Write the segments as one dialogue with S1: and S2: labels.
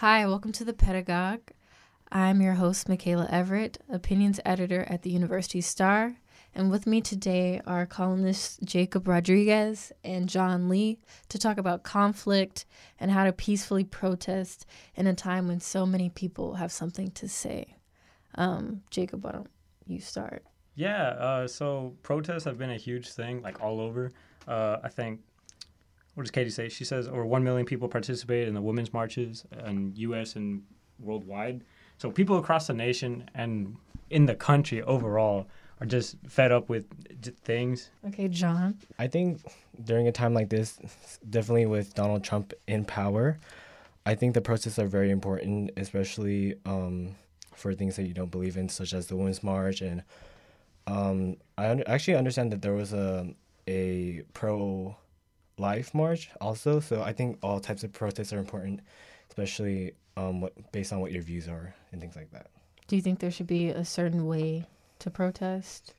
S1: Hi, welcome to The Pedagogue. I'm your host, Michaela Everett, opinions editor at the University Star. And with me today are columnists Jacob Rodriguez and John Lee to talk about conflict and how to peacefully protest in a time when so many people have something to say. Um, Jacob, why don't you start?
S2: Yeah, uh, so protests have been a huge thing, like all over. Uh, I think what does Katie say? She says over 1 million people participate in the women's marches in U.S. and worldwide. So people across the nation and in the country overall are just fed up with things.
S1: Okay, John.
S3: I think during a time like this, definitely with Donald Trump in power, I think the protests are very important, especially um, for things that you don't believe in, such as the Women's March. And um, I un- actually understand that there was a a pro life march also. So I think all types of protests are important, especially um, what, based on what your views are and things like that.
S1: Do you think there should be a certain way to protest?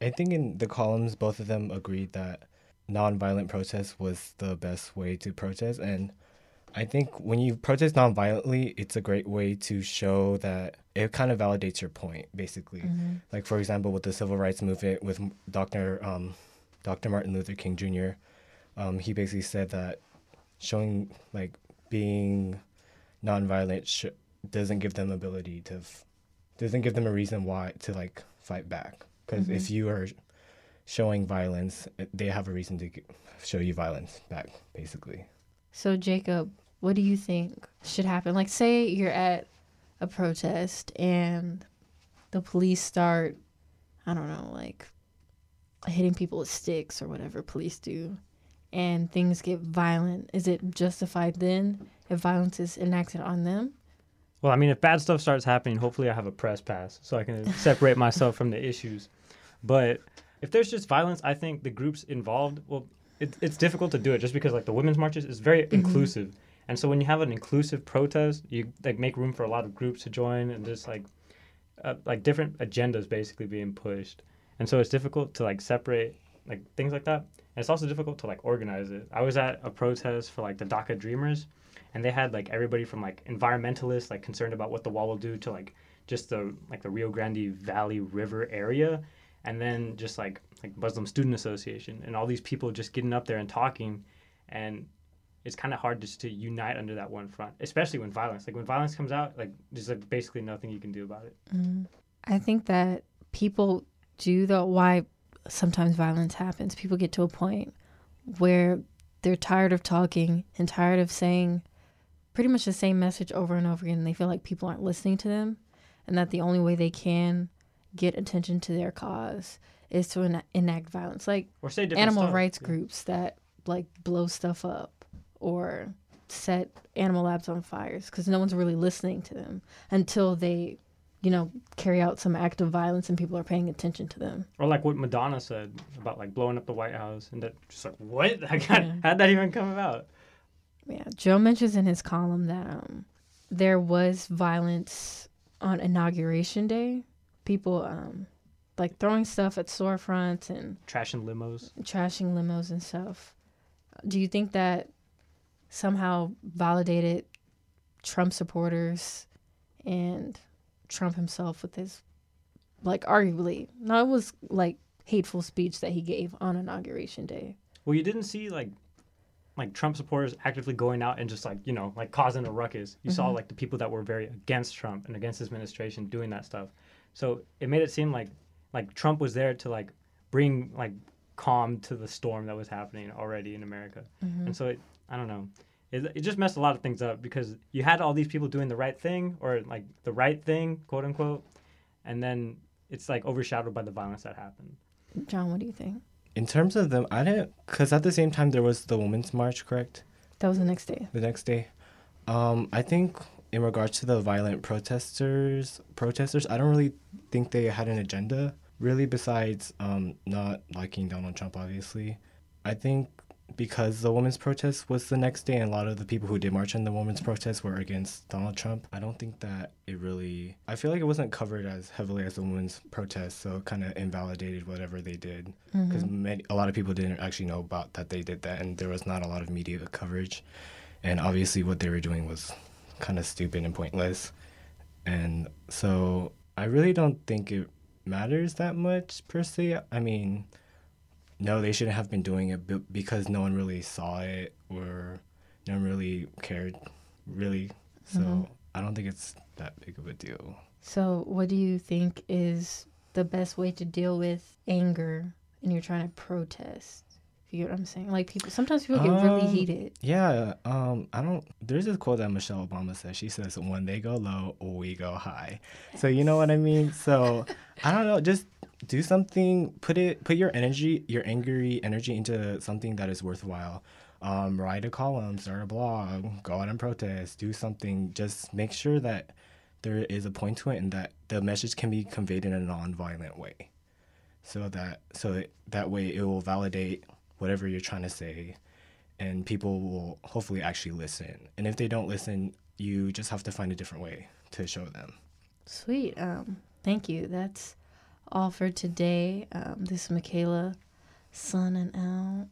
S3: I think in the columns, both of them agreed that nonviolent protest was the best way to protest. And I think when you protest nonviolently, it's a great way to show that it kind of validates your point, basically. Mm-hmm. Like, for example, with the civil rights movement with Dr. Um, Dr. Martin Luther King Jr., um, he basically said that showing like being nonviolent sh- doesn't give them ability to f- doesn't give them a reason why to like fight back. Because mm-hmm. if you are showing violence they have a reason to g- show you violence back basically.
S1: So jacob what do you think should happen? Like say you're at a protest and the police start i don't know like hitting people with sticks or whatever police do and things get violent, is it justified then if violence is enacted on them?
S2: Well, I mean, if bad stuff starts happening, hopefully I have a press pass so I can separate myself from the issues. But if there's just violence, I think the groups involved, well, it, it's difficult to do it just because like the women's marches is very mm-hmm. inclusive. And so when you have an inclusive protest, you like make room for a lot of groups to join and just like uh, like different agendas basically being pushed. And so it's difficult to like separate like things like that And it's also difficult to like organize it. I was at a protest for like the DACA Dreamers, and they had like everybody from like environmentalists like concerned about what the wall will do to like just the like the Rio Grande Valley River area, and then just like like Muslim Student Association and all these people just getting up there and talking, and it's kind of hard just to unite under that one front, especially when violence like when violence comes out like there's like basically nothing you can do about it.
S1: Mm. I think that people do the why sometimes violence happens. People get to a point where they're tired of talking and tired of saying pretty much the same message over and over again. And they feel like people aren't listening to them, and that the only way they can get attention to their cause is to en- enact violence, like animal
S2: stuff.
S1: rights
S2: yeah.
S1: groups that like blow stuff up or set animal labs on fires because no one's really listening to them until they you know, carry out some act of violence and people are paying attention to them.
S2: Or like what Madonna said about like blowing up the White House and that just like what? yeah. how'd that even come about?
S1: Yeah, Joe mentions in his column that um, there was violence on inauguration day. People um, like throwing stuff at storefronts and
S2: trashing limos,
S1: trashing limos and stuff. Do you think that somehow validated Trump supporters and Trump himself with his, like, arguably, it was like hateful speech that he gave on inauguration day.
S2: Well, you didn't see like, like Trump supporters actively going out and just like you know like causing a ruckus. You mm-hmm. saw like the people that were very against Trump and against his administration doing that stuff. So it made it seem like like Trump was there to like bring like calm to the storm that was happening already in America. Mm-hmm. And so it, I don't know it, it just messed a lot of things up because you had all these people doing the right thing or like the right thing, quote unquote, and then it's like overshadowed by the violence that happened.
S1: John, what do you think?
S3: In terms of them, I didn't, because at the same time there was the Women's March, correct?
S1: That was the next day.
S3: The next day. Um, I think in regards to the violent protesters, protesters, I don't really think they had an agenda, really, besides um, not liking Donald Trump, obviously. I think because the women's protest was the next day and a lot of the people who did march in the women's protest were against Donald Trump. I don't think that it really I feel like it wasn't covered as heavily as the women's protest, so it kind of invalidated whatever they did because mm-hmm. a lot of people didn't actually know about that they did that and there was not a lot of media coverage. And obviously what they were doing was kind of stupid and pointless. And so I really don't think it matters that much per se. I mean, no, they shouldn't have been doing it because no one really saw it or no one really cared, really. So
S1: Mhm.
S3: I don't think it's that big of a deal.
S1: So, what do you think is the best way to deal with anger and you're trying to protest? If you get what I'm saying? Like people sometimes people get really
S3: Um,
S1: heated.
S3: Yeah, um, I don't. There's this quote that Michelle Obama says. She says, "When they go low, we go high." So you know what I mean. So I don't know. Just do something. Put it. Put your energy, your angry energy, into something that is worthwhile. Um, write a column, start a blog, go out and protest, do something. Just make sure that there is a point to it, and that the message can be conveyed in a non-violent way. So that so it, that way it will validate whatever you're trying to say and people will hopefully actually listen. And if they don't listen, you just have to find a different way to show them.
S1: Sweet. Um, thank you. That's for today. Um, this is Michaela, Sun and Al.